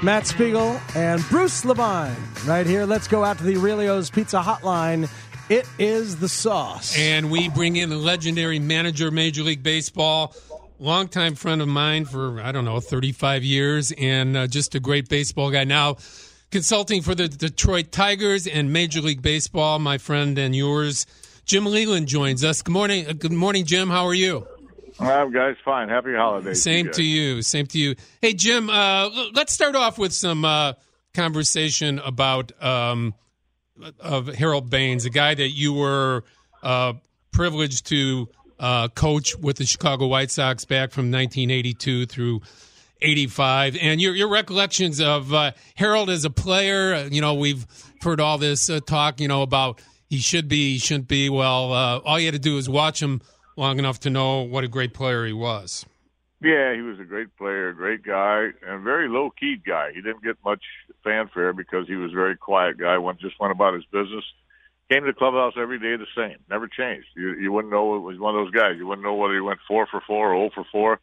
Matt Spiegel and Bruce Levine right here. Let's go out to the Aurelio's Pizza Hotline. It is the sauce. And we bring in the legendary manager of Major League Baseball, longtime friend of mine for, I don't know, 35 years, and uh, just a great baseball guy. Now, consulting for the Detroit Tigers and Major League Baseball, my friend and yours, Jim Leyland joins us. Good morning. Uh, good morning, Jim. How are you? I'm guys, fine. Happy holidays. Same you to you. Same to you. Hey, Jim. Uh, let's start off with some uh, conversation about um, of Harold Baines, a guy that you were uh, privileged to uh, coach with the Chicago White Sox back from 1982 through 85, and your your recollections of uh, Harold as a player. uh, You know, we've heard all this uh, talk. You know about he should be, he shouldn't be. Well, uh, all you had to do is watch him long enough to know what a great player he was. Yeah, he was a great player, great guy, and a very low key guy. He didn't get much fanfare because he was a very quiet guy. One just went about his business. Came to the clubhouse every day the same, never changed. You you wouldn't know it was one of those guys. You wouldn't know whether he went four for four or zero for four.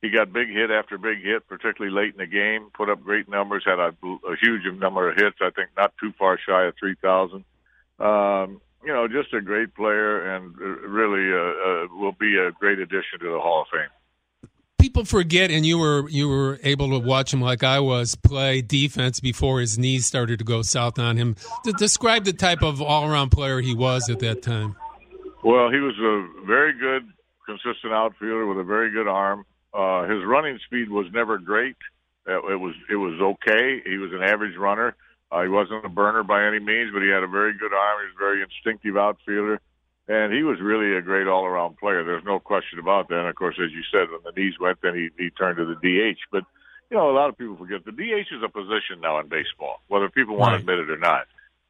He got big hit after big hit, particularly late in the game. Put up great numbers. Had a, a huge number of hits. I think not too far shy of three thousand. Um, you know, just a great player, and uh, really uh, uh, will be a great addition to the Hall of Fame. People forget, and you were you were able to watch him like I was play defense before his knees started to go south on him. Describe the type of all around player he was at that time. Well, he was a very good, consistent outfielder with a very good arm. Uh, his running speed was never great. It was it was okay. He was an average runner. Uh, he wasn't a burner by any means, but he had a very good arm. He was a very instinctive outfielder, and he was really a great all-around player. There's no question about that. And of course, as you said, when the knees went, then he he turned to the DH. But you know, a lot of people forget the DH is a position now in baseball, whether people want to admit it or not.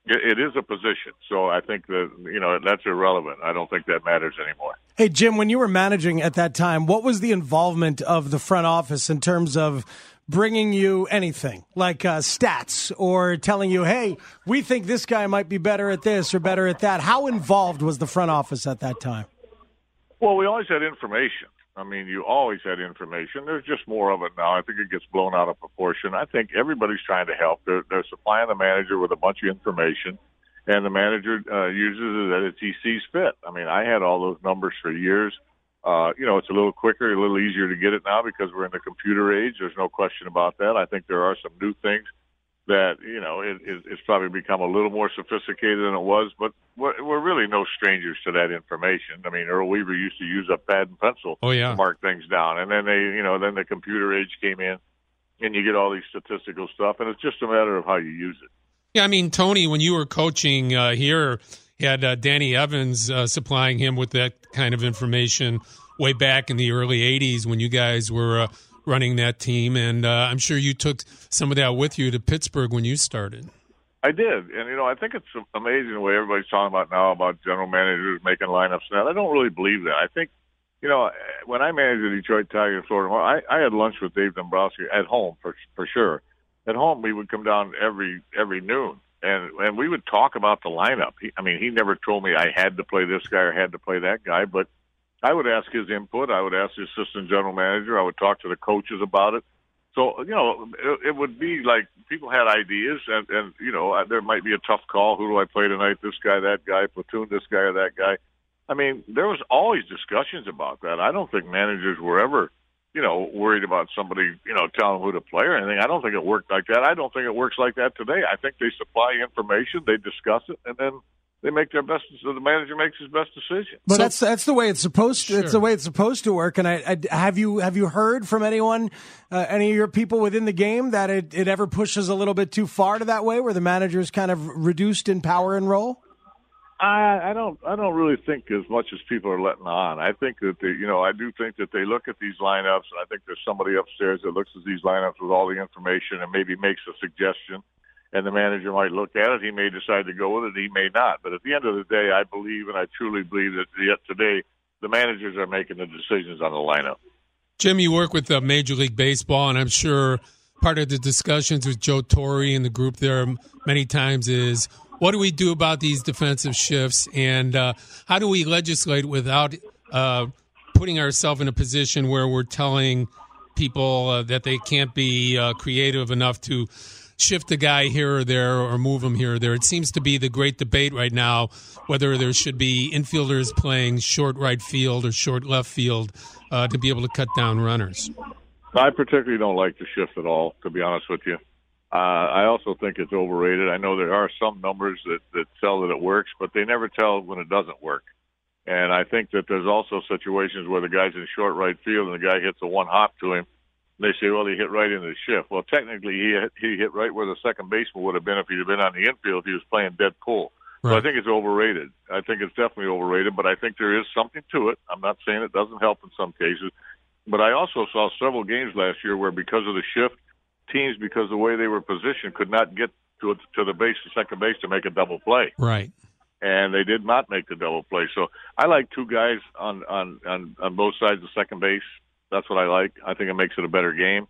It, it is a position. So I think that you know that's irrelevant. I don't think that matters anymore. Hey, Jim, when you were managing at that time, what was the involvement of the front office in terms of bringing you anything like uh, stats or telling you, hey, we think this guy might be better at this or better at that? How involved was the front office at that time? Well, we always had information. I mean, you always had information. There's just more of it now. I think it gets blown out of proportion. I think everybody's trying to help. They're, they're supplying the manager with a bunch of information, and the manager uh, uses it as he sees fit. I mean, I had all those numbers for years. Uh, you know, it's a little quicker, a little easier to get it now because we're in the computer age. There's no question about that. I think there are some new things that you know it, it, it's probably become a little more sophisticated than it was, but we're, we're really no strangers to that information. I mean, Earl Weaver used to use a pad and pencil Oh, yeah. to mark things down, and then they, you know, then the computer age came in, and you get all these statistical stuff, and it's just a matter of how you use it. Yeah, I mean, Tony, when you were coaching uh, here, he had uh, Danny Evans uh, supplying him with that kind of information way back in the early 80s when you guys were uh, running that team. And uh, I'm sure you took some of that with you to Pittsburgh when you started. I did, and you know, I think it's amazing the way everybody's talking about now about general managers making lineups. Now, I don't really believe that. I think, you know, when I managed the Detroit Tigers Florida, I, I had lunch with Dave Dombrowski at home for for sure. At home, we would come down every every noon, and and we would talk about the lineup. He, I mean, he never told me I had to play this guy or had to play that guy, but I would ask his input. I would ask the assistant general manager. I would talk to the coaches about it. So you know, it, it would be like people had ideas, and and you know, there might be a tough call. Who do I play tonight? This guy, that guy, platoon this guy or that guy. I mean, there was always discussions about that. I don't think managers were ever, you know, worried about somebody, you know, telling who to play or anything. I don't think it worked like that. I don't think it works like that today. I think they supply information, they discuss it, and then they make their best. So the manager makes his best decision. But So- that's that's the way it's supposed to. It's the way it's supposed to work. And I, I have you have you heard from anyone, uh, any of your people within the game, that it, it ever pushes a little bit too far to that way, where the manager is kind of reduced in power and role? I, I don't I don't really think as much as people are letting on. I think that they, you know I do think that they look at these lineups, and I think there's somebody upstairs that looks at these lineups with all the information and maybe makes a suggestion, and the manager might look at it. He may decide to go with it. He may not. But at the end of the day, I believe and I truly believe that yet today the managers are making the decisions on the lineup. Jim, you work with uh, Major League Baseball, and I'm sure part of the discussions with Joe Torre and the group there many times is what do we do about these defensive shifts, and uh, how do we legislate without uh, putting ourselves in a position where we're telling people uh, that they can't be uh, creative enough to shift a guy here or there or move him here or there. It seems to be the great debate right now whether there should be infielders playing short right field or short left field uh, to be able to cut down runners. I particularly don't like the shift at all, to be honest with you. Uh, I also think it's overrated. I know there are some numbers that, that tell that it works, but they never tell when it doesn't work. And I think that there's also situations where the guy's in short right field and the guy hits a one hop to him. And they say, well, he hit right into the shift. Well, technically, he hit, he hit right where the second baseman would have been if he'd have been on the infield if he was playing dead pull. So I think it's overrated. I think it's definitely overrated, but I think there is something to it. I'm not saying it doesn't help in some cases, but I also saw several games last year where because of the shift, teams because the way they were positioned could not get to to the base, the second base, to make a double play, Right. and they did not make the double play. So I like two guys on on on, on both sides of second base. That's what I like. I think it makes it a better game.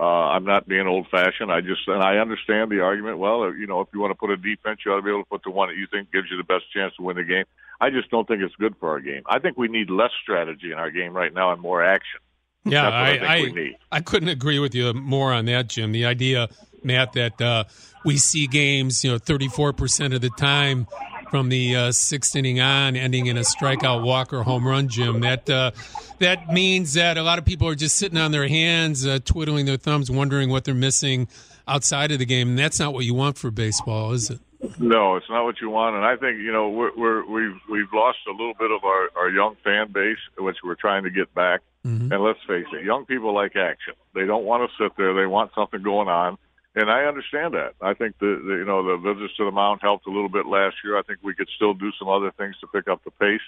Uh, I'm not being old fashioned. I just and I understand the argument. Well, you know, if you want to put a defense, you ought to be able to put the one that you think gives you the best chance to win the game. I just don't think it's good for our game. I think we need less strategy in our game right now and more action. Yeah, I I, I. I couldn't agree with you more on that, Jim. The idea, Matt, that uh, we see games, you know, 34% of the time from the uh, sixth inning on, ending in a strikeout, walk, or home run, Jim. That uh, that means that a lot of people are just sitting on their hands, uh, twiddling their thumbs, wondering what they're missing outside of the game. And that's not what you want for baseball, is it? No, it's not what you want, and I think you know we're, we're we've we've lost a little bit of our our young fan base, which we're trying to get back. Mm-hmm. And let's face it, young people like action. They don't want to sit there. They want something going on, and I understand that. I think the, the you know the visits to the mound helped a little bit last year. I think we could still do some other things to pick up the pace.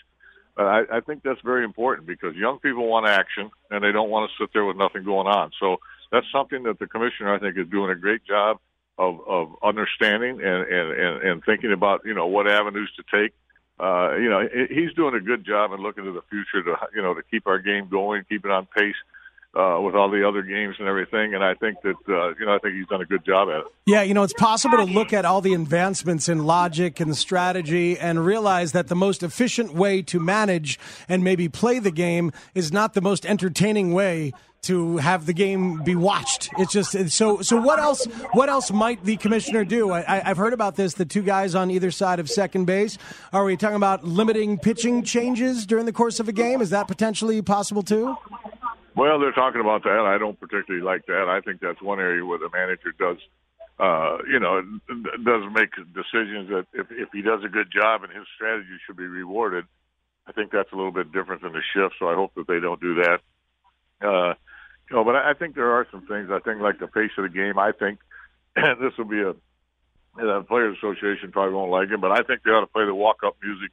But I, I think that's very important because young people want action, and they don't want to sit there with nothing going on. So that's something that the commissioner, I think, is doing a great job of, of understanding and, and, and, thinking about, you know, what avenues to take. Uh, you know, he's doing a good job in looking to the future to, you know, to keep our game going, keep it on pace uh, with all the other games and everything. And I think that, uh, you know, I think he's done a good job at it. Yeah, you know, it's possible to look at all the advancements in logic and strategy and realize that the most efficient way to manage and maybe play the game is not the most entertaining way to have the game be watched. It's just so. So what else? What else might the commissioner do? I, I've heard about this. The two guys on either side of second base. Are we talking about limiting pitching changes during the course of a game? Is that potentially possible too? Well, they're talking about that. I don't particularly like that. I think that's one area where the manager does, uh, you know, does make decisions that if, if he does a good job and his strategy should be rewarded. I think that's a little bit different than the shift, so I hope that they don't do that. Uh, you know, but I think there are some things. I think like the pace of the game. I think and this will be a the players association probably won't like it, but I think they ought to play the walk up music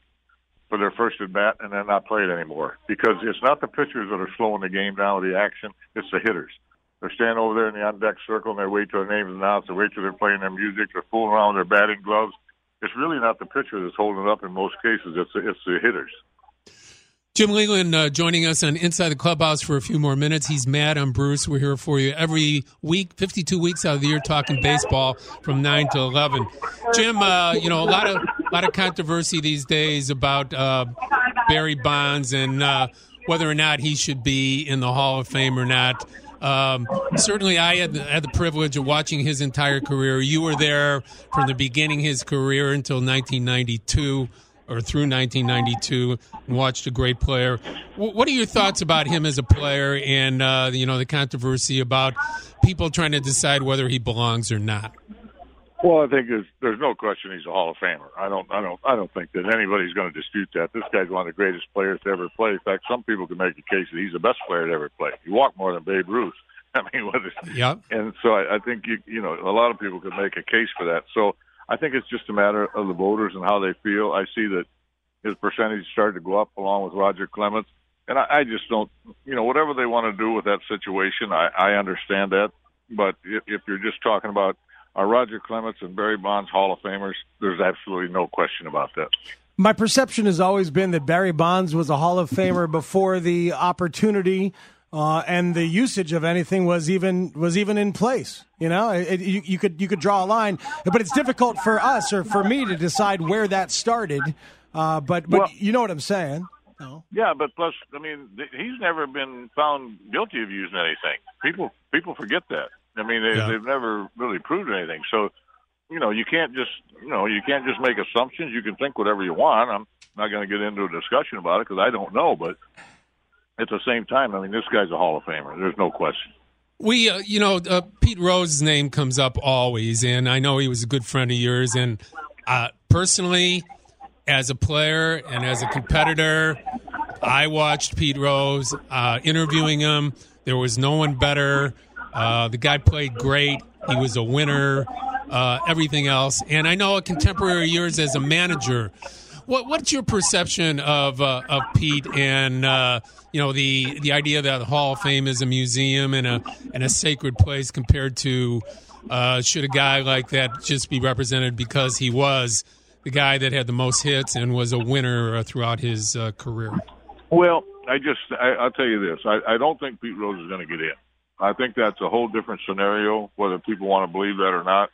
for their first at bat and then not play it anymore because it's not the pitchers that are slowing the game down with the action; it's the hitters. They're standing over there in the on deck circle and they wait till their name's announced. They wait till they're playing their music. They're fooling around with their batting gloves. It's really not the pitcher that's holding it up in most cases. It's the, it's the hitters. Jim Leyland uh, joining us on Inside the Clubhouse for a few more minutes. He's Matt. I'm Bruce. We're here for you every week, 52 weeks out of the year, talking baseball from 9 to 11. Jim, uh, you know, a lot of a lot of controversy these days about uh, Barry Bonds and uh, whether or not he should be in the Hall of Fame or not. Um, certainly, I had the, had the privilege of watching his entire career. You were there from the beginning his career until 1992 or through 1992 and watched a great player. W- what are your thoughts about him as a player and uh, you know the controversy about people trying to decide whether he belongs or not? Well, I think there's there's no question he's a Hall of Famer. I don't I don't I don't think that anybody's going to dispute that. This guy's one of the greatest players to ever play. In fact, some people can make a case that he's the best player to ever play. He walked more than Babe Ruth. I mean, what is? Yep. And so I, I think you you know a lot of people could make a case for that. So I think it's just a matter of the voters and how they feel. I see that his percentage started to go up along with Roger Clemens, and I, I just don't you know whatever they want to do with that situation. I, I understand that, but if, if you're just talking about are Roger Clemens and Barry Bonds Hall of Famers? There's absolutely no question about that. My perception has always been that Barry Bonds was a Hall of Famer before the opportunity uh, and the usage of anything was even was even in place. You know, it, you, you, could you could draw a line, but it's difficult for us or for me to decide where that started. Uh, but but well, you know what I'm saying. No. Yeah, but plus, I mean, he's never been found guilty of using anything. People people forget that. I mean, they, yeah. they've never really proved anything. So, you know, you can't just, you know, you can't just make assumptions. You can think whatever you want. I'm not going to get into a discussion about it because I don't know. But at the same time, I mean, this guy's a Hall of Famer. There's no question. We, uh, you know, uh, Pete Rose's name comes up always, and I know he was a good friend of yours. And uh, personally, as a player and as a competitor, I watched Pete Rose uh, interviewing him. There was no one better. Uh, the guy played great. He was a winner. Uh, everything else, and I know a contemporary of yours as a manager. What, what's your perception of uh, of Pete and uh, you know the the idea that the Hall of Fame is a museum and a and a sacred place compared to uh, should a guy like that just be represented because he was the guy that had the most hits and was a winner uh, throughout his uh, career? Well, I just I, will tell you this: I, I don't think Pete Rose is going to get in. I think that's a whole different scenario, whether people want to believe that or not.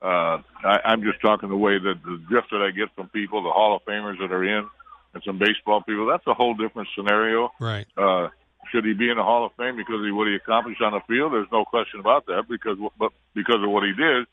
Uh, I, I'm just talking the way that the gift that I get from people, the Hall of Famers that are in, and some baseball people. That's a whole different scenario. Right. Uh, should he be in the Hall of Fame because of what he accomplished on the field? There's no question about that. Because, but because of what he did,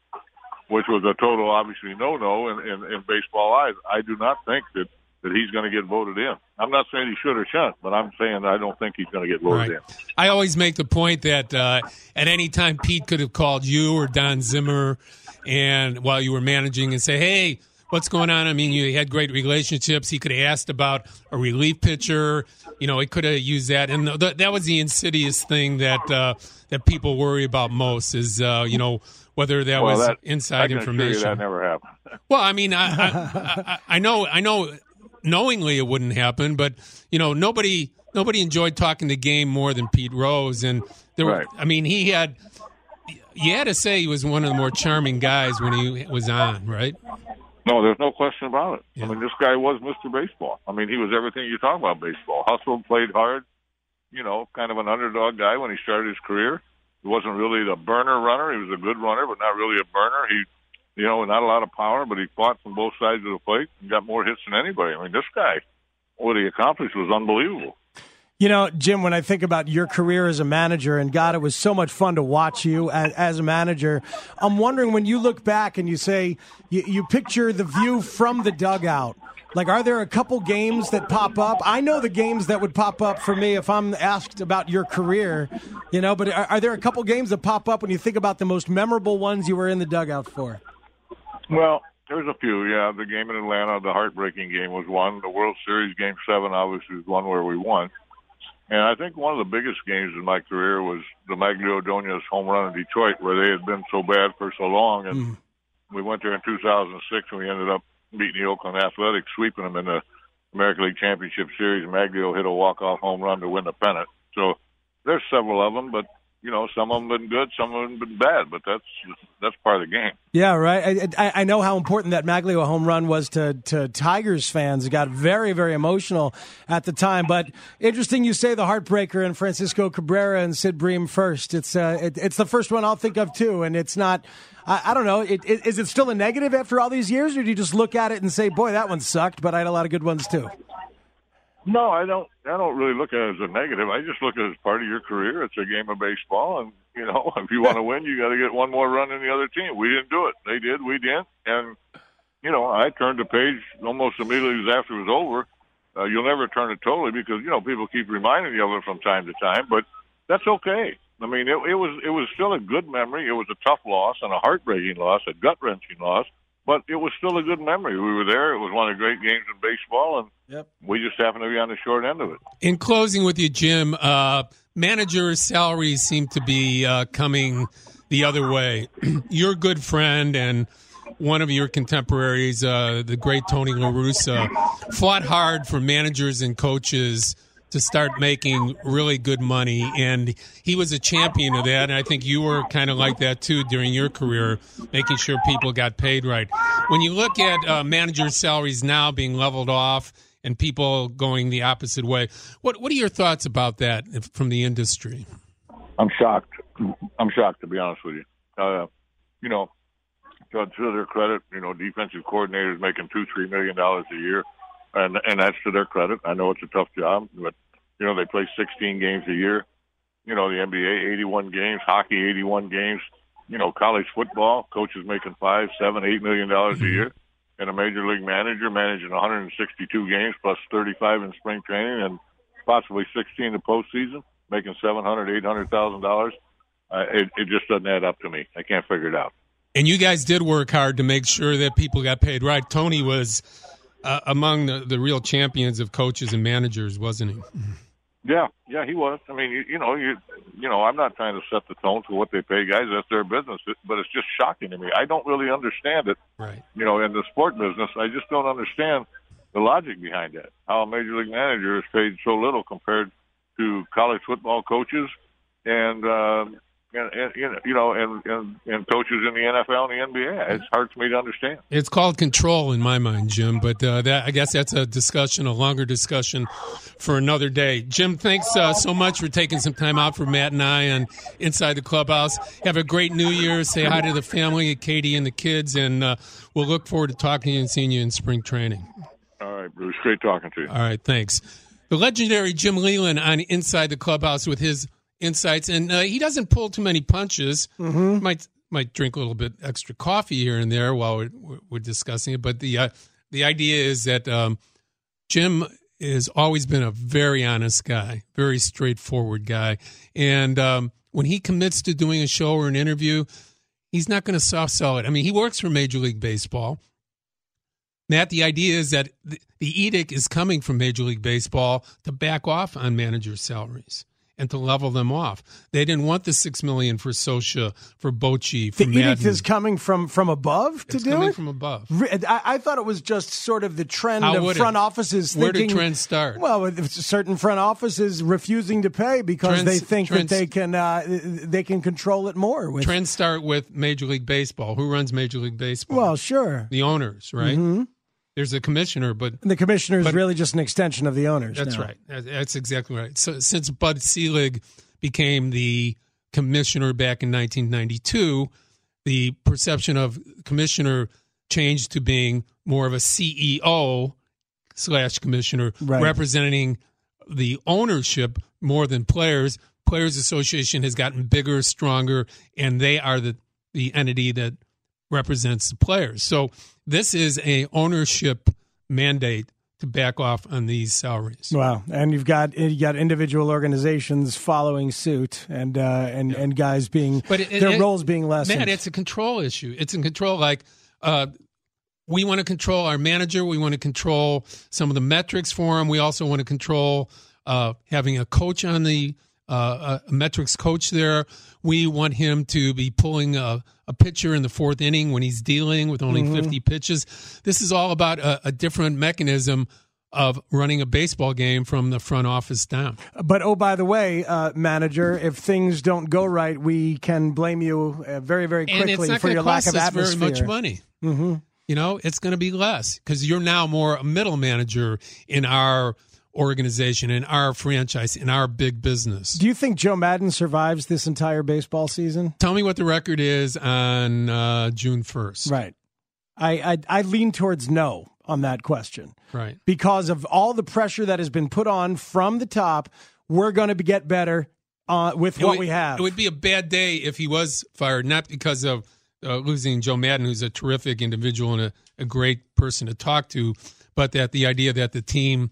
which was a total, obviously, no-no in, in, in baseball eyes. I do not think that that he's going to get voted in. I'm not saying he should or shouldn't, but I'm saying I don't think he's going to get voted right. in. I always make the point that uh, at any time Pete could have called you or Don Zimmer, and while you were managing, and say, "Hey." What's going on? I mean, you had great relationships. He could have asked about a relief pitcher. You know, he could have used that, and th- that was the insidious thing that uh, that people worry about most. Is uh, you know whether that well, was that, inside information. that never happened. Well, I mean, I, I, I, I know, I know knowingly it wouldn't happen, but you know nobody nobody enjoyed talking the game more than Pete Rose, and there right. were, I mean he had you had to say he was one of the more charming guys when he was on, right? No, there's no question about it. Yeah. I mean, this guy was Mr. Baseball. I mean, he was everything you talk about baseball. Hustled, played hard, you know, kind of an underdog guy when he started his career. He wasn't really the burner runner. He was a good runner, but not really a burner. He you know, not a lot of power, but he fought from both sides of the plate and got more hits than anybody. I mean, this guy, what he accomplished was unbelievable. You know, Jim, when I think about your career as a manager, and God, it was so much fun to watch you as, as a manager. I'm wondering when you look back and you say, you, you picture the view from the dugout. Like, are there a couple games that pop up? I know the games that would pop up for me if I'm asked about your career, you know, but are, are there a couple games that pop up when you think about the most memorable ones you were in the dugout for? Well, there's a few. Yeah, the game in Atlanta, the heartbreaking game, was one. The World Series Game Seven, obviously, was one where we won. And I think one of the biggest games in my career was the Magglio Ordonez home run in Detroit, where they had been so bad for so long. And mm. we went there in 2006, and we ended up beating the Oakland Athletics, sweeping them in the American League Championship Series. Magglio hit a walk-off home run to win the pennant. So there's several of them, but you know, some of them been good, some of them been bad, but that's that's part of the game. Yeah, right. I, I know how important that Magglio home run was to to Tigers fans. It got very very emotional at the time. But interesting, you say the heartbreaker and Francisco Cabrera and Sid Bream first. It's uh, it, it's the first one I'll think of too, and it's not. I, I don't know. It, it, is it still a negative after all these years, or do you just look at it and say, "Boy, that one sucked," but I had a lot of good ones too? No, I don't. I don't really look at it as a negative. I just look at it as part of your career. It's a game of baseball, and you know, if you want to win, you got to get one more run than the other team. We didn't do it. They did. We didn't. And you know, I turned the page almost immediately after it was over. Uh, you'll never turn it totally because you know people keep reminding you of it from time to time, but that's okay. I mean, it, it was it was still a good memory. It was a tough loss and a heartbreaking loss, a gut wrenching loss, but it was still a good memory. We were there. It was one of the great games in baseball, and Yep. we just happened to be on the short end of it. In closing with you, Jim, uh, managers' salaries seem to be uh, coming the other way. Your good friend and one of your contemporaries, uh, the great Tony La Russa, fought hard for managers and coaches to start making really good money, and he was a champion of that. And I think you were kind of like that too during your career, making sure people got paid right. When you look at uh, managers' salaries now being leveled off and people going the opposite way, what what are your thoughts about that from the industry? I'm shocked. I'm shocked to be honest with you. Uh, you know, to, to their credit, you know, defensive coordinators making two, three million dollars a year, and and that's to their credit. I know it's a tough job, but you know they play 16 games a year. You know the NBA 81 games, hockey 81 games. You know college football coaches making five, seven, eight million dollars a year, and a major league manager managing 162 games plus 35 in spring training and possibly 16 in the postseason, making 700, 800 thousand dollars. Uh, it, it just doesn't add up to me. I can't figure it out. And you guys did work hard to make sure that people got paid right. Tony was uh, among the, the real champions of coaches and managers, wasn't he? Yeah, yeah, he was. I mean, you, you know, you, you know, I'm not trying to set the tone for what they pay guys. That's their business. But it's just shocking to me. I don't really understand it. Right. You know, in the sport business, I just don't understand the logic behind that. How a major league manager is paid so little compared to college football coaches and. Uh, and, and you know, and, and and coaches in the NFL and the NBA. It's hard for me to understand. It's called control in my mind, Jim. But uh, that I guess that's a discussion, a longer discussion for another day. Jim, thanks uh, so much for taking some time out for Matt and I on Inside the Clubhouse. Have a great New Year. Say hi to the family, Katie and the kids, and uh, we'll look forward to talking to you and seeing you in spring training. All right, Bruce. Great talking to you. All right, thanks. The legendary Jim Leyland on Inside the Clubhouse with his insights, and uh, he doesn't pull too many punches. Mm-hmm. Might might drink a little bit extra coffee here and there while we're, we're discussing it. But the uh, the idea is that um, Jim has always been a very honest guy, very straightforward guy, and um, when he commits to doing a show or an interview, he's not going to soft sell it. I mean, he works for Major League Baseball. Matt, the idea is that the, the edict is coming from Major League Baseball to back off on manager salaries and to level them off. They didn't want the six million for Scioscia, for Bochy, for The Maddon. edict is coming from from above to it's do coming it. from above. I, I thought it was just sort of the trend How of would it? front offices Where did thinking. trends start? Well, with certain front offices refusing to pay because Trends- they think trends- that they can uh, they can control it more. With Trends start with Major League Baseball. Who runs Major League Baseball? well, sure. the owners, right? Mm-hmm. There's a commissioner, but The commissioner is really just an extension of the owners. That's now. right. That's exactly right. So since Bud Selig became the commissioner back in 1992, the perception of commissioner changed to being more of a CEO slash commissioner, Right. representing the ownership more than players. Players Association has gotten bigger, stronger, and they are the the entity that represents the players. So this is a ownership mandate to back off on these salaries. Wow, and you've got you got individual organizations following suit, and uh, and and guys being But it- their it- roles being lessened. Man, it's a control issue. It's in control. Like uh, we want to control our manager. We want to control some of the metrics for him. We also want to control uh, having a coach on the uh, a metrics coach there. We want him to be pulling a, a pitcher in the fourth inning when he's dealing with only 50 pitches. This is all about a, a different mechanism of running a baseball game from the front office down. But oh, by the way, uh, manager, if things don't go right, we can blame you uh, very, very quickly for your lack of atmosphere. very much money. Mm-hmm. You know, it's going to be less because you're now more a middle manager in our organization, in our franchise, in our big business. Do you think Joe Maddon survives this entire baseball season? Tell me what the record is on uh, June 1st. Right. I, I I lean towards no on that question Right. because of all the pressure that has been put on from the top. We're going to get better uh, with It what would- we have. It would be a bad day if he was fired, not because of uh, losing Joe Maddon, who's a terrific individual and a, a great person to talk to, but that the idea that the team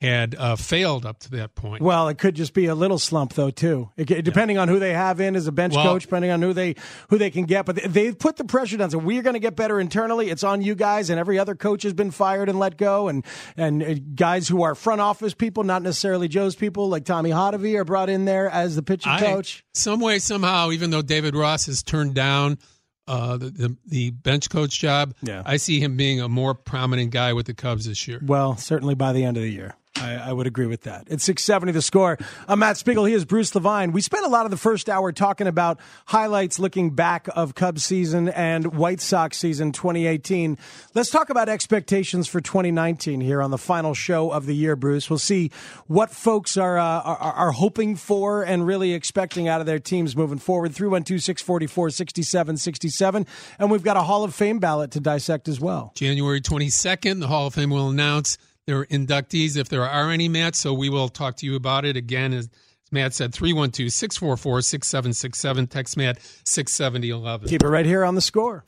had uh, failed up to that point. Well, it could just be a little slump though too. It, depending yeah. on who they have in as a bench well, coach, depending on who they who they can get. But they, have put the pressure down. So we're going to get better internally. It's on you guys, and every other coach has been fired and let go, and and uh, guys who are front office people, not necessarily Joe's people, like Tommy Hottovy, are brought in there as the pitching I, coach. Some way, somehow, even though David Ross has turned down. Uh, the, the, the bench coach job. Yeah. I see him being a more prominent guy with the Cubs this year. Well, certainly by the end of the year. I, I, would agree with that. It's 670 the score. I'm Matt Spiegel. He is Bruce Levine. We spent a lot of the first hour talking about highlights looking back of Cubs season and White Sox season 2018. Let's talk about expectations for 2019 here on the final show of the year, Bruce. We'll see what folks are, uh, are, are, hoping for and really expecting out of their teams moving forward. 312 644 6767. And we've got a Hall of Fame ballot to dissect as well. January 22nd, the Hall of Fame will announce their inductees, if there are any, Matt. So we will talk to you about it again. As Matt said, 312 644 6767. Text Matt 67011. Keep it right here on the score.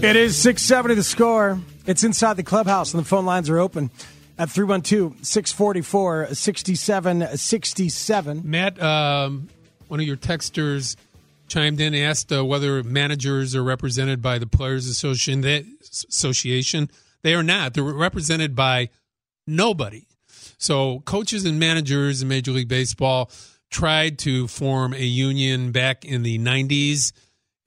It is 670 the score. It's inside the clubhouse, and the phone lines are open at 312 644 6767. Matt, um, one of your texters chimed in and asked uh, whether managers are represented by the Players Association. They, Association. They are not. They're represented by nobody. So coaches and managers in Major League Baseball tried to form a union back in the 90s,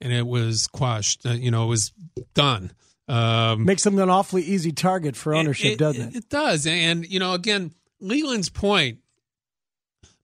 and it was quashed. Uh, you know, it was done. Um, Makes them an awfully easy target for ownership, it, doesn't it? It does. And, you know, again, Leyland's point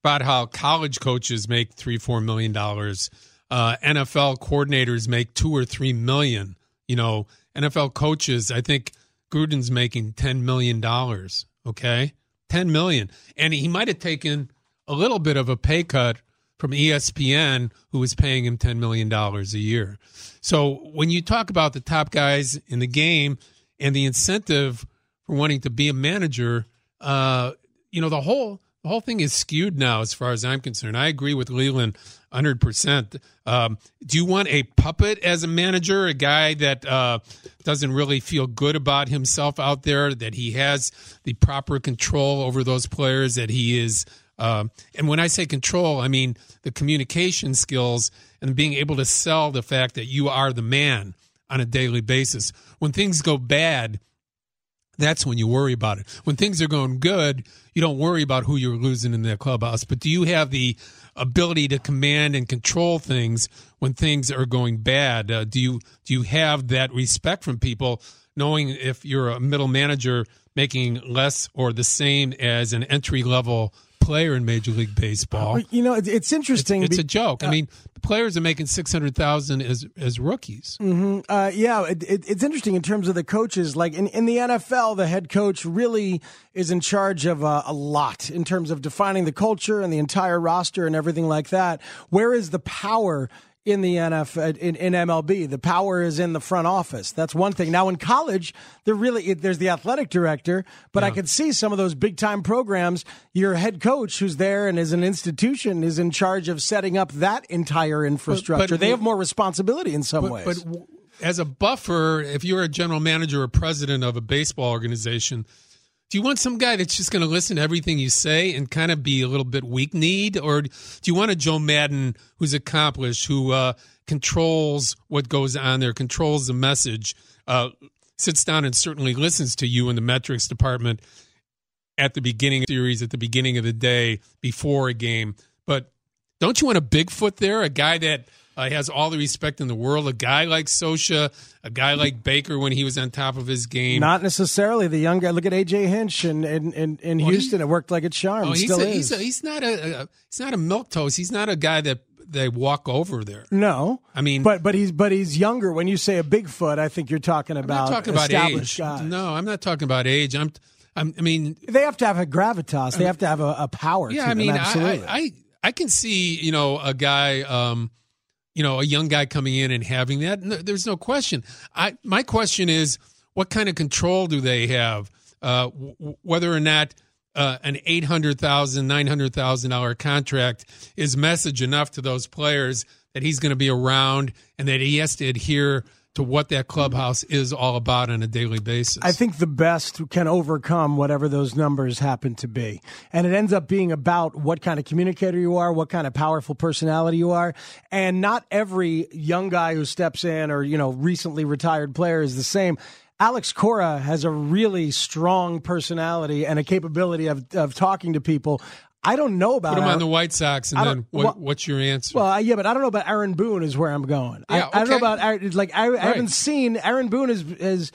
about how college coaches make three, four million dollars uh, NFL coordinators make two or three million. You know, NFL coaches, I think Gruden's making ten million dollars. Okay, ten million, and he might have taken a little bit of a pay cut from ESPN, who was paying him ten million dollars a year. So when you talk about the top guys in the game and the incentive for wanting to be a manager, uh, you know the whole the whole thing is skewed now, as far as I'm concerned. I agree with Leyland hundred percent. Um, do you want a puppet as a manager, a guy that uh, doesn't really feel good about himself out there, that he has the proper control over those players, that he is, uh, and when I say control, I mean the communication skills and being able to sell the fact that you are the man on a daily basis. When things go bad, that's when you worry about it. When things are going good, you don't worry about who you're losing in the clubhouse. But do you have the ability to command and control things when things are going bad? Uh, do you do you have that respect from people, knowing if you're a middle manager making less or the same as an entry level player in Major League Baseball. You know, it's interesting. It's, it's a joke. Uh, I mean, players are making six hundred thousand as as rookies. Mm-hmm. Uh, yeah, it, it, it's interesting in terms of the coaches. Like in, in the NFL, the head coach really is in charge of uh, a lot in terms of defining the culture and the entire roster and everything like that. Where is the power? In the NFL uh, in, in MLB. The power is in the front office. That's one thing. Now in college, there really there's the athletic director, but yeah. I could see some of those big time programs. Your head coach, who's there and is an institution, is in charge of setting up that entire infrastructure. But, but, they have more responsibility in some but, ways. But as a buffer, if you're a general manager or president of a baseball organization do you want some guy that's just going to listen to everything you say and kind of be a little bit weak kneed? Or do you want a Joe Maddon who's accomplished, who uh, controls what goes on there, controls the message, uh, sits down and certainly listens to you in the metrics department at the beginning of the series, at the beginning of the day, before a game? But don't you want a Bigfoot there, a guy that uh, has all the respect in the world. A guy like Scioscia, a guy like Baker when he was on top of his game. Not necessarily the young guy. Look at AJ Hinch in in, in, in well, Houston. He, it worked like a charm. Oh, he's, Still a, is. He's, a, he's not a, a he's not a milk toast. He's not a guy that they walk over there. No, I mean, but but he's but he's younger. When you say a Bigfoot, I think you're talking about talking about age. Guys. No, I'm not talking about age. I'm, I'm i mean, they have to have a gravitas. They have to have a, a power. Yeah, I mean, I, I I can see you know a guy. Um, you know, a young guy coming in and having that. No, there's no question. I my question is, what kind of control do they have? Uh, w- whether or not uh, an eight hundred thousand, nine hundred thousand dollar contract is message enough to those players that he's going to be around and that he has to adhere to what that clubhouse is all about on a daily basis. I think the best can overcome whatever those numbers happen to be. And it ends up being about what kind of communicator you are, what kind of powerful personality you are. And not every young guy who steps in or, you know, recently retired player is the same. Alex Cora has a really strong personality and a capability of, of talking to people. I don't know about Put him Aaron, on the White Sox, and then what, well- what's your answer? Well, yeah, but I don't know about Aaron Boone is where I'm going. I, Yeah, I don't know about Aaron, like I, I haven't seen Aaron Boone has has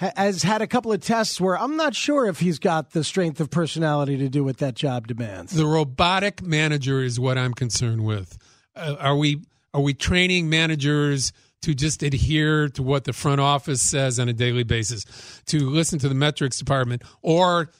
has had a couple of tests where I'm not sure if he's got the strength of personality to do what that job demands. the robotic manager is what I'm concerned with. Uh, are we are we training managers to just adhere to what the front office says on a daily basis, to listen to the metrics department, or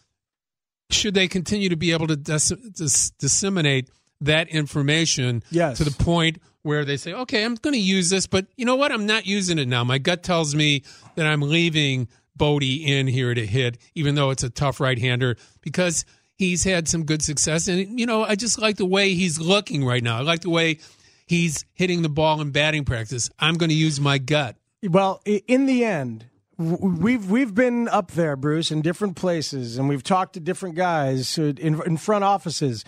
should they continue to be able to dis- dis- disseminate that information Yes. to the point where they say, okay, I'm going to use this, but you know what? I'm not using it now. My gut tells me that I'm leaving Bote in here to hit, even though it's a tough right hander, because he's had some good success. And, you know, I just like the way he's looking right now. I like the way he's hitting the ball in batting practice. I'm going to use my gut. Well, in the end, we've we've been up there, Bruce, in different places, and we've talked to different guys uh, in in front offices.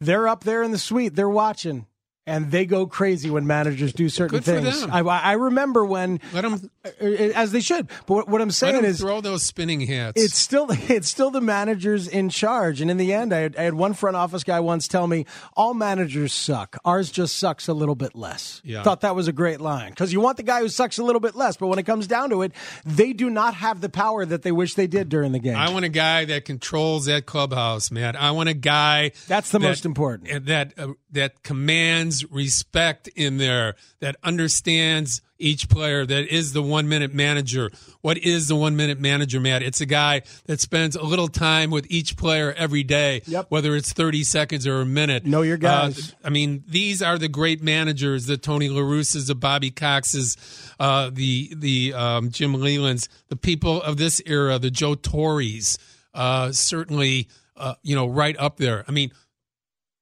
They're up there in the suite. They're watching, and they go crazy when managers do certain Good for things. them. I, I remember when, Let him, uh, as they should. But what, what I'm saying is, throw those spinning hats. it's still it's still the managers in charge. And in the end, I had, I had one front office guy once tell me, "All managers suck. Ours just sucks a little bit less." Yeah. Thought that was a great line because you want the guy who sucks a little bit less, but when it comes down to it, they do not have the power that they wish they did during the game. I want a guy that controls that clubhouse, man. I want a guy That's the that- most important. that uh, that commands respect in there, that understands each player, that is the one minute manager. What is the one minute manager, Matt? It's a guy that spends a little time with each player every day, Yep. whether it's thirty seconds or a minute. Know your guys. Uh, I mean, these are the great managers, the Tony La Russa's, the Bobby Cox's, uh, the the um, Jim Leyland's, the people of this era, the Joe Torres, uh, certainly, uh, you know, right up there. I mean,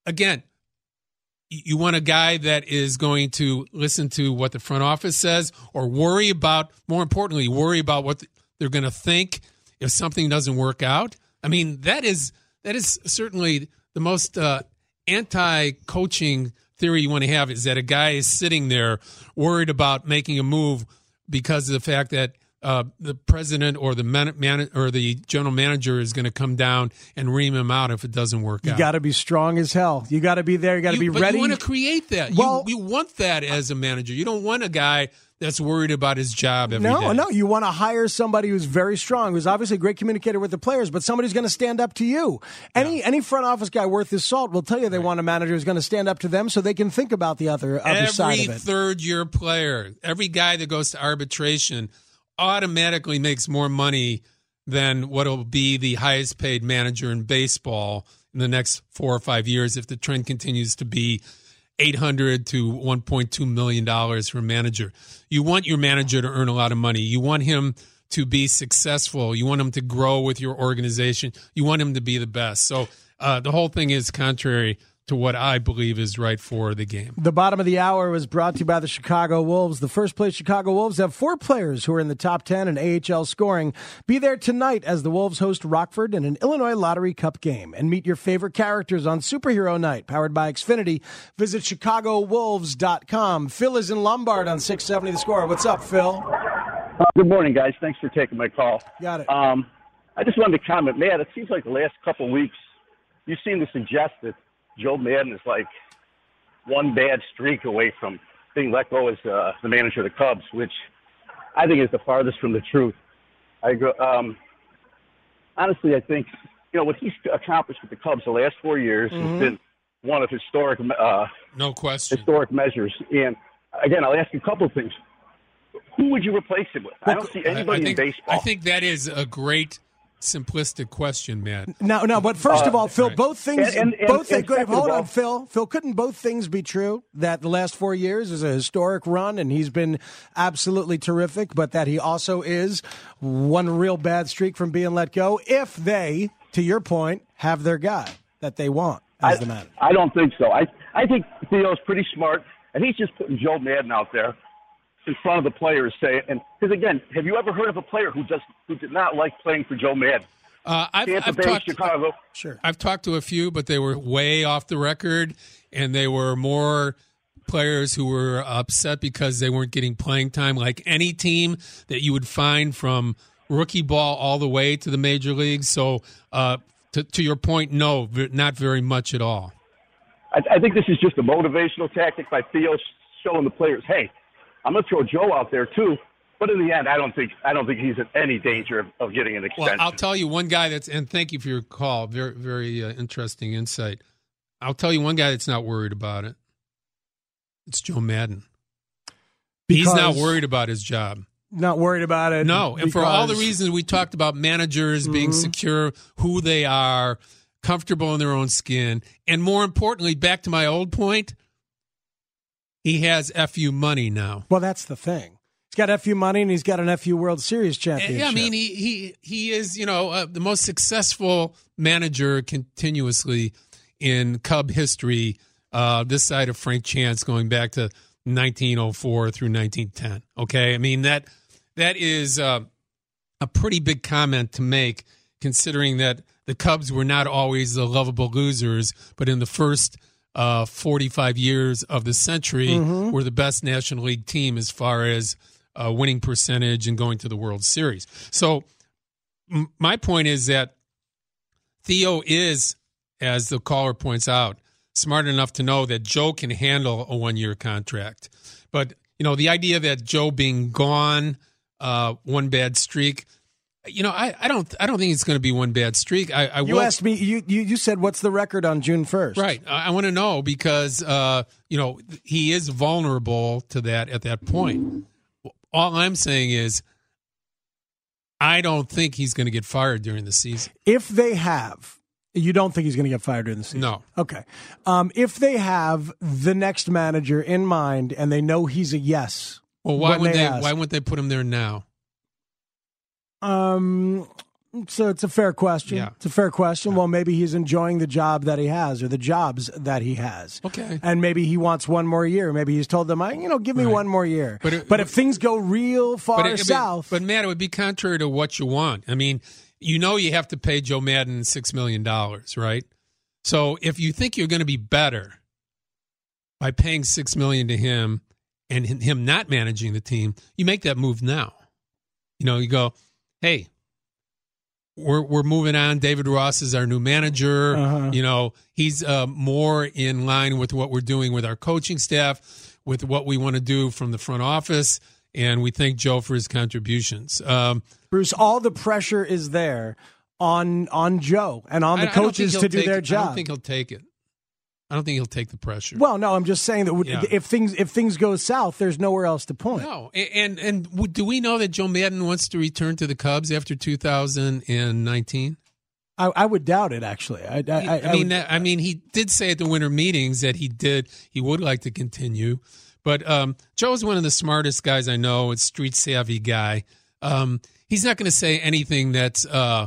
again, you want a guy that is going to listen to what the front office says, or worry about, more importantly, worry about what they're going to think if something doesn't work out. I mean, that is that is certainly the most uh, anti-coaching theory you want to have is that a guy is sitting there worried about making a move because of the fact that uh, the president or the man, man or the general manager is going to come down and ream him out if it doesn't work you out. got to be strong as hell. You got to be there. You got to be ready. You want to create that. Well- you, you want that as a manager. You don't want a guy that's worried about his job every day. no, no, you want to hire somebody who's very strong, who's obviously a great communicator with the players, but somebody who's going to stand up to you. Any any front office guy worth his salt will tell you they want a manager who's going to stand up to them so they can think about the other other side of it. third year player, every guy that goes to arbitration automatically makes more money than what will be the highest paid manager in baseball in the next four or five years if the trend continues to be 800 to 1.2 million dollars for a manager. You want your manager to earn a lot of money. You want him to be successful. You want him to grow with your organization. You want him to be the best. So uh, the whole thing is contrary to what I believe is right for the game. The bottom of the hour was brought to you by the Chicago Wolves. The first place Chicago Wolves have four players who are in the top 10 in AHL scoring. Be there tonight as the Wolves host Rockford in an Illinois Lottery Cup game and meet your favorite characters on Superhero Night, powered by Xfinity. Visit ChicagoWolves.com. Phil is in Lombard on 670 The Score. What's up, Phil? Uh, Good morning, guys. Thanks for taking my call. Got it. Um, I just wanted to comment, man. It seems like the last couple of weeks, you seem to suggest that Joe Maddon is like one bad streak away from being let go as uh, the manager of the Cubs, which I think is the farthest from the truth. I go, um, honestly, I think you know what he's accomplished with the Cubs the last four years has been one of historic uh, No question. historic measures. And again, I'll ask you a couple of things. Who would you replace him with? I don't see I- anybody I think, in baseball. I think that is a great simplistic question, Matt. Now, no, but first of uh, all, Phil, right. both things, And- and- both and things, second hold on, Phil. Phil, couldn't both things be true? That the last four years is a historic run, and he's been absolutely terrific, but that he also is one real bad streak from being let go. If they, to your point, have their guy that they want as I, the manager. I don't think so. I I think Theo's pretty smart, and he's just putting Joe Maddon out there in front of the players say, and because again, have you ever heard of a player who just who did not like playing for Joe Maddon? Uh, I've, Tampa I've Bay, talked, Chicago. Sure. I've talked to a few, but they were way off the record, and they were more players who were upset because they weren't getting playing time. Like any team that you would find from rookie ball all the way to the major leagues. So, uh, to, to your point, no, not very much at all. I, I think this is just a motivational tactic by Theo showing the players, hey, I'm going to throw Joe out there too. But in the end, I don't think I don't think he's in any danger of, of getting an Well, extension. I'll tell you one guy that's, and thank you for your call. Very, very uh, interesting insight. I'll tell you one guy that's not worried about it. It's Joe Maddon. He's not worried about his job. Not worried about it. No, and for all the reasons we talked about managers being Mhm. secure, who they are, comfortable in their own skin, and more importantly, back to my old point, he has FU money now. Well, that's the thing. He's got FU money and he's got an FU World Series championship. Yeah, I mean, he he he is you know uh, the most successful manager continuously in Cub history. Uh, this side of Frank Chance, going back to 1904 through 1910. Okay, I mean that that is uh, a pretty big comment to make, considering that the Cubs were not always the lovable losers, but in the first uh, 45 years of the century, Mhm. were the best National League team as far as uh, winning percentage and going to the World Series. So, m- my point is that Theo is, as the caller points out, smart enough to know that Joe can handle a one year contract. But, you know, the idea that Joe being gone, uh, one bad streak, you know, I, I don't I don't think it's going to be one bad streak. I, I you will asked me. You, you you said what's the record on June first? Right. I, I want to know because uh, you know he is vulnerable to that at that point. All I'm saying is, I don't think he's going to get fired during the season. If they have, you don't think he's going to get fired during the season? No. Okay. Um, if they have the next manager in mind and they know he's a yes, Well, why would they? ask- Why wouldn't they put him there now? Um, so it's a fair question. Yeah. It's a fair question. Well, maybe he's enjoying the job that he has or the jobs that he has. Okay. And maybe he wants one more year. Maybe he's told them, you know, give me Right. one more year. But it- but if things go real far it- south, But, Matt, it would be contrary to what you want. I mean, you know, you have to pay Joe Maddon six million dollars, right? So if you think you're going to be better by paying six million to him and him not managing the team, you make that move now. You know, you go, hey, we're we're moving on. David Ross is our new manager. Uh-huh. You know, he's uh, more in line with what we're doing with our coaching staff, with what we want to do from the front office, and we thank Joe for his contributions. Um, Bruce, all the pressure is there on on Joe and on the I coaches he'll to do take their it. I job. don't think he'll take it. I don't think he'll take the pressure. well, no, I'm just saying that Yeah. if things if things go south, there's nowhere else to point. No, and and do we know that Joe Maddon wants to return to the Cubs after 2019? I, I would doubt it. Actually, I, I, I, mean, would- that, I mean, he did say at the winter meetings that he did he would like to continue, but um, Joe's one of the smartest guys I know. A street savvy guy. Um, he's not going to say anything that's uh,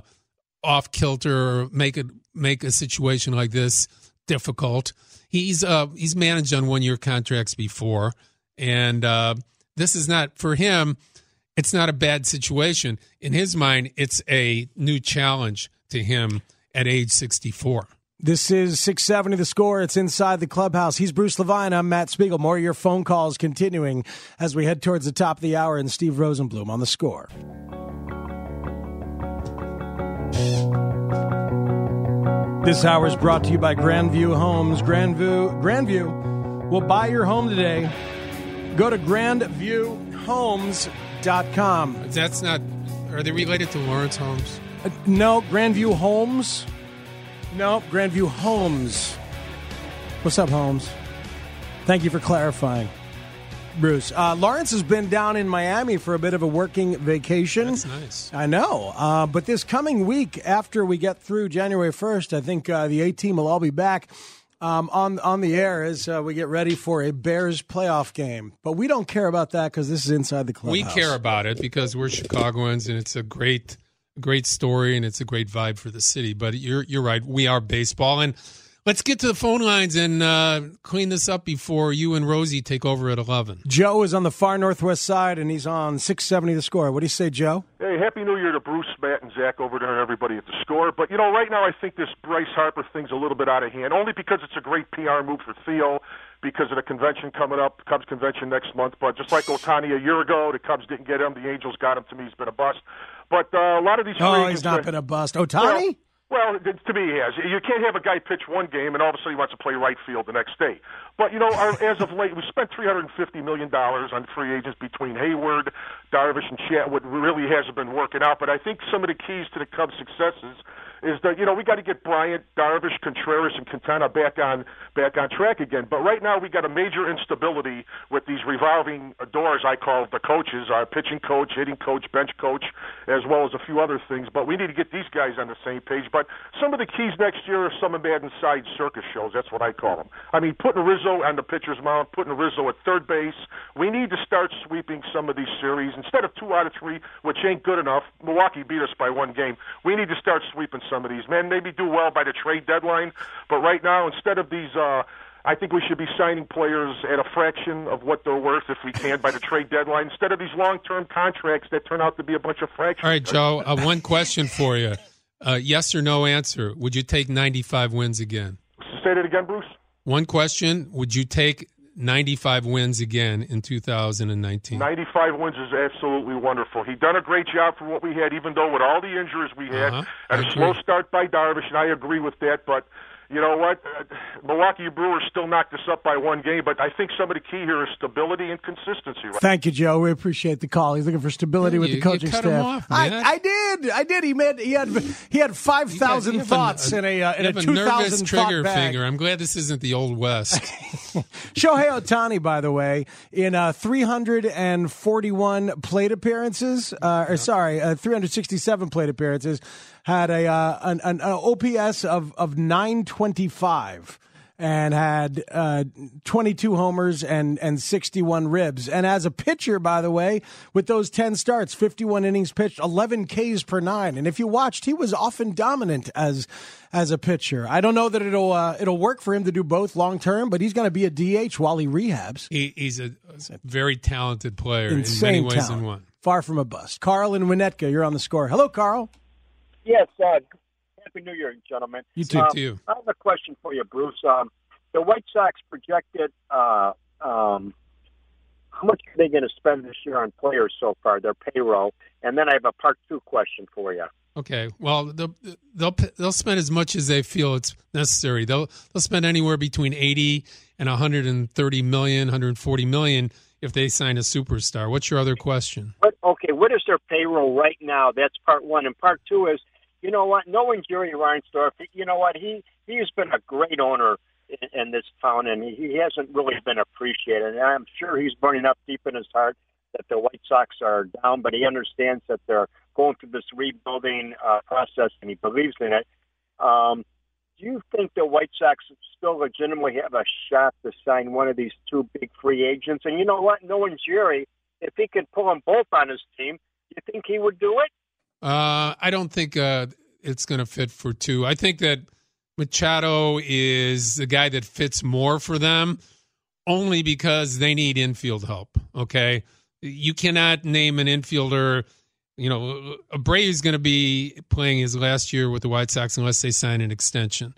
off kilter or make it make a situation like this difficult. He's uh, he's managed on one year contracts before, and uh, this is not for him. It's not a bad situation in his mind. It's a new challenge to him at age sixty four. This is 670 the score. It's inside the clubhouse. He's Bruce Levine. I'm Matt Spiegel. More of your phone calls continuing as we head towards the top of the hour and Steve Rosenbloom on the score. This hour is brought to you by Grandview Homes. Grandview, Grandview will buy your home today. Go to grandviewhomes.com. That's not. Are they related to Laurence Holmes? Uh, no, Grandview Homes. No, Grandview Homes. What's up, Holmes? Thank you for clarifying, Bruce. Uh, Laurence has been down in Miami for a bit of a working vacation. That's nice. I know, uh, but this coming week, after we get through January first, I think uh, the A team will all be back um, on on the air as uh, we get ready for a Bears playoff game. But we don't care about that because this is inside the clubhouse. We care about it because we're Chicagoans, and it's a great, great story, and it's a great vibe for the city. But you're you're right. We are baseball, and Let's get to the phone lines and uh, clean this up before you and Rosie take over at 11. Joe is on the far northwest side, and he's on 670 the score. What do you say, Joe? Hey, Happy New Year to Bruce, Matt, and Zach over there and everybody at the score. But, you know, right now I think this Bryce Harper thing's a little bit out of hand, only because it's a great PR move for Theo because of the convention coming up, Cubs convention next month. But just like Ohtani a year ago, the Cubs didn't get him. The Angels got him. To me, he's been a bust. But uh, a lot of these Oh, he's not are- been a bust. Ohtani? Well, to me, he has. You can't have a guy pitch one game and all of a sudden he wants to play right field the next day. But you know, our, as of late, we spent three hundred and fifty million dollars on free agents between Heyward, Darvish, and Chatwood. Really hasn't been working out. But I think some of the keys to the Cubs' successes is that you know we got to get Bryant, Darvish, Contreras, and Quintana back on back on track again. But right now we got a major instability with these revolving doors. I call the coaches, our pitching coach, hitting coach, bench coach, as well as a few other things. But we need to get these guys on the same page. But some of the keys next year are some of Maddon's side circus shows. That's what I call them. I mean, putting Rizzo on the pitcher's mound, putting Rizzo at third base. We need to start sweeping some of these series instead of two out of three, which ain't good enough. Milwaukee beat us by one game. We need to start sweeping some of these. men. maybe do well by the trade deadline, but right now, instead of these. uh I think we should be signing players at a fraction of what they're worth if we can by the trade deadline instead of these long-term contracts that turn out to be a bunch of fractions. All right, Joe, uh, one question for you. Uh, yes or no answer. Would you take 95 wins again? Say that again, Bruce. One question. Would you take 95 wins again in 2019? 95 wins is absolutely wonderful. He done a great job for what we had, even though with all the injuries we had, Uh-huh. and I a slow start by Darvish, and I agree with that. But you know what? Uh, Milwaukee Brewers still knocked us up by one game, but I think some of the key here is stability and consistency. Right? Thank you, Joe. We appreciate the call. He's looking for stability Yeah, with the coaching you cut him staff. off, I. I did. I did. He made. He had. He had five You got- thousand you have thoughts a, in a uh, in a have a two trigger thought bag. finger. I'm glad this isn't the old west. Shohei Ohtani, by the way, in uh, 341 plate appearances, uh, or sorry, uh, 367 plate appearances, had a uh, an, an, an OPS of of 925 and had uh, 22 homers and, and 61 ribs. And as a pitcher, by the way, with those 10 starts, 51 innings pitched, 11 Ks per nine. And if you watched, he was often dominant as as a pitcher. I don't know that it'll uh, it'll work for him to do both long term, but he's going to be a DH while he rehabs. he, he's a, very talented player Insane in many ways talent. than one. Far from a bust. Carl and Winnetka, you're on the score. Hello, Carl. Yes, uh, Happy New Year, gentlemen. You too. Um, To you. I have a question for you, Bruce. Um, the White Sox projected uh, um, how much are they going to spend this year on players so far, their payroll? And then I have a part two question for you. Okay. Well, they'll they'll they'll spend as much as they feel it's necessary. They'll they'll spend anywhere between 80 and 130 million, 140 million if they sign a superstar. What's your other question? What, okay, what is their payroll right now? That's part one. And part two is, you know what? Knowing Jerry Reinsdorf, you know what? He he's been a great owner in, in this town, and he, he hasn't really been appreciated. And I'm sure he's burning up deep in his heart that the White Sox are down, but he understands that they're going through this rebuilding uh, process, and he believes in it. Um, do you think the White Sox still legitimately have a shot to sign one of these two big free agents? And you know what? Knowing Jerry, if he could pull them both on his team, you think he would do it? Uh, I don't think uh, it's going to fit for two. I think that Machado is the guy that fits more for them, only because they need infield help. Okay, you cannot name an infielder. You know, Abreu is going to be playing his last year with the White Sox unless they sign an extension.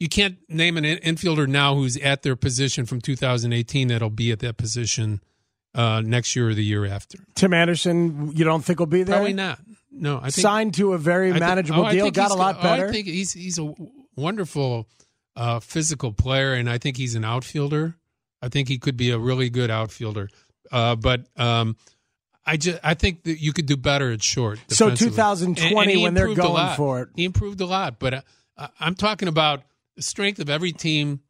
You can't name an infielder now who's at their position from 2018 that'll be at that position uh, next year or the year after. Tim Anderson, you don't think will be there? Probably not. No, I think Signed to a very I thi- manageable oh, deal, got a lot oh, better. I think he's he's a wonderful uh, physical player, and I think he's an outfielder. I think he could be a really good outfielder. Uh, but um, I just I think that you could do better at short. So 2020 And- and he when they're going for it. he improved a lot. But uh, I- I'm talking about the strength of every team.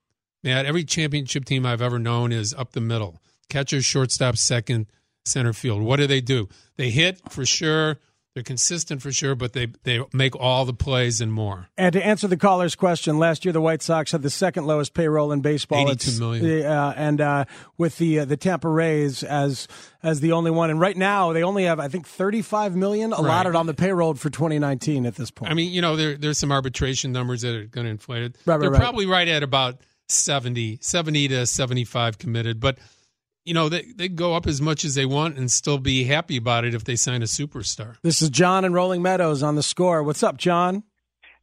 Man, every championship team I've ever known is up the middle: catcher, shortstop, second, center field. What do they do? They hit for sure. They're consistent for sure, but they they make all the plays and more. And to answer the caller's question, last year the White Sox had the second lowest payroll in baseball. Eighty-two It's. Uh, and uh, with the uh, the Tampa Rays as as the only one, and right now they only have I think thirty five million allotted Right. on the payroll for twenty nineteen at this point. I mean, you know, there there's some arbitration numbers that are going to inflate it. Right, They're right. probably right at about 70, 70 to 75 committed, but you know, they they go up as much as they want and still be happy about it if they sign a superstar. this is John and Rolling Meadows on the score. What's up, John?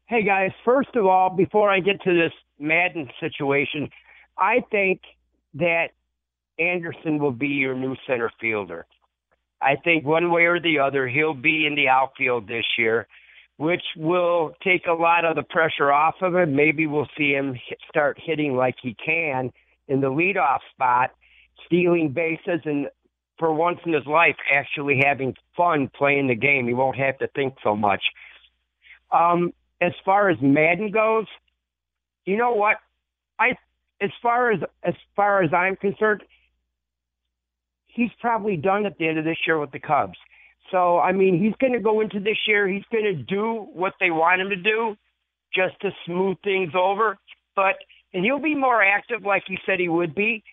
Hey guys, first of all, before I get to this Maddon situation, I think that Anderson will be your new center fielder. I think one way or the other, he'll be in the outfield this year, which will take a lot of the pressure off of him. Maybe we'll see him hit, start hitting like he can in the leadoff spot, stealing bases, and for once in his life, actually having fun playing the game. He won't have to think so much. Um, as far as Maddon goes, you know what? I as far as as far as I'm concerned, he's probably done at the end of this year with the Cubs. So I mean, he's going to go into this year. He's going to do what they want him to do, just to smooth things over. But and he'll be more active, like he said he would be.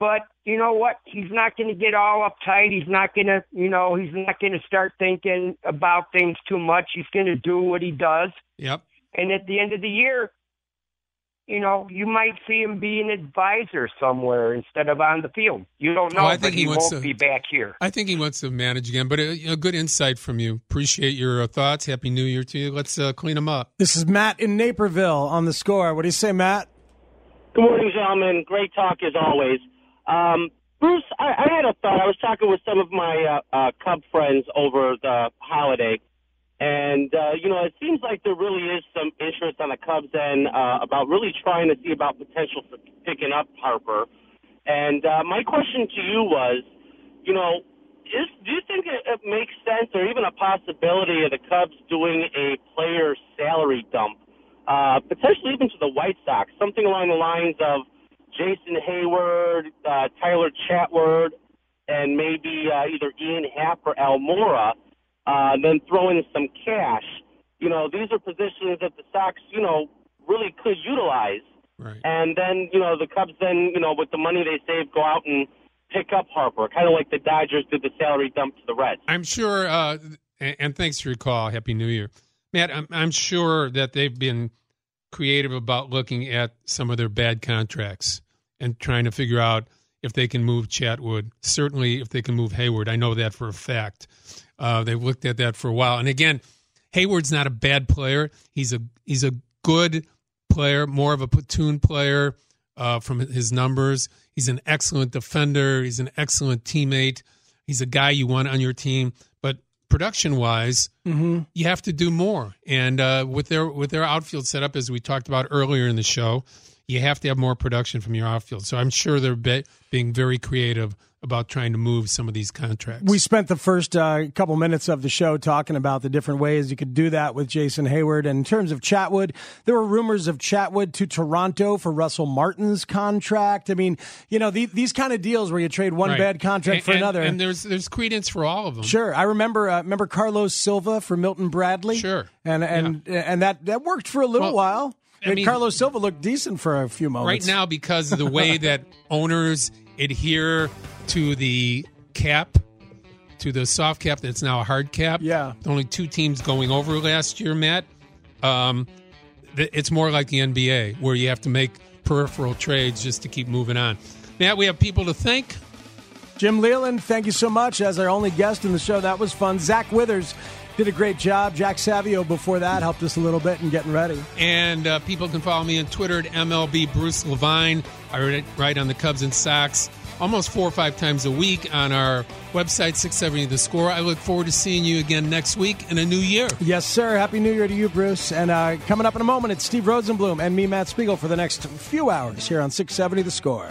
But you know what? He's not going to get all uptight. He's not going to, you know, he's not going to start thinking about things too much. He's going to do what he does. Yep. And at the end of the year, you know, you might see him be an advisor somewhere instead of on the field. You don't know, Oh, I but think he, he wants won't to- be back here. I think he wants to manage again, but a, a good insight from you. Appreciate your uh, thoughts. Happy New Year to you. Let's uh, clean them up. This is Matt in Naperville on the score. What do you say, Matt? Good morning, gentlemen. Great talk as always. Um, Bruce, I, I had a thought. I was talking with some of my uh, uh, Cub friends over the holiday, and uh, you know, it seems like there really is some interest on the Cubs end uh, about really trying to see about potential for picking up Harper. And uh, my question to you was, you know, is, do you think it, it makes sense, or even a possibility, of the Cubs doing a player salary dump, uh, potentially even to the White Sox, something along the lines of Jason Heyward, uh, Tyler Chatwood, and maybe uh, either Ian Happ or Almora, uh, then throw in some cash. You know, these are positions that the Sox, you know, really could utilize. Right. And then, you know, the Cubs then, you know, with the money they save, go out and pick up Harper, kind of like the Dodgers did the salary dump to the Reds. I'm sure, uh, and, and thanks for your call. Happy New Year, Matt. I'm, I'm sure that they've been creative about looking at some of their bad contracts and trying to figure out if they can move Chatwood. Certainly, if they can move Heyward. I know that for a fact. Uh, they've looked at that for a while. And again, Heyward's not a bad player. He's a he's a good player, more of a platoon player uh, from his numbers. He's an excellent defender. He's an excellent teammate. He's a guy you want on your team. Production wise, Mm-hmm. you have to do more. And uh, with their with their outfield setup, as we talked about earlier in the show, you have to have more production from your outfield. So I'm sure they're be- being very creative about trying to move some of these contracts. We spent the first uh, couple minutes of the show talking about the different ways you could do that with Jason Heyward. And in terms of Chatwood, there were rumors of Chatwood to Toronto for Russell Martin's contract. I mean, you know, the, these kind of deals where you trade one Right. bad contract And- for and- another. and there's there's credence for all of them. Sure, I remember. Uh, remember Carlos Silva for Milton Bradley. Sure, and and and that that worked for a little Well, while. I mean- Carlos Silva looked decent for a few moments. right now because of the way that owners adhere to the cap, to the soft cap that's now a hard cap. Yeah. Only two teams going over last year, Matt. Um, it's more like the NBA where you have to make peripheral trades just to keep moving on. Matt, we have people to thank. Jim Leyland, thank you so much as our only guest in the show. That was fun. Zach Withers did a great job. Jack Savio before that helped us a little bit in getting ready. And uh, people can follow me on Twitter at MLB Bruce Levine. I write, on the Cubs and Sox almost four or five times a week on our website, 670 The Score. I look forward to seeing you again next week in a new year. Yes, sir. Happy New Year to you, Bruce. And uh, coming up in a moment, it's Steve Rosenbloom and me, Matt Spiegel, for the next few hours here on 670 The Score.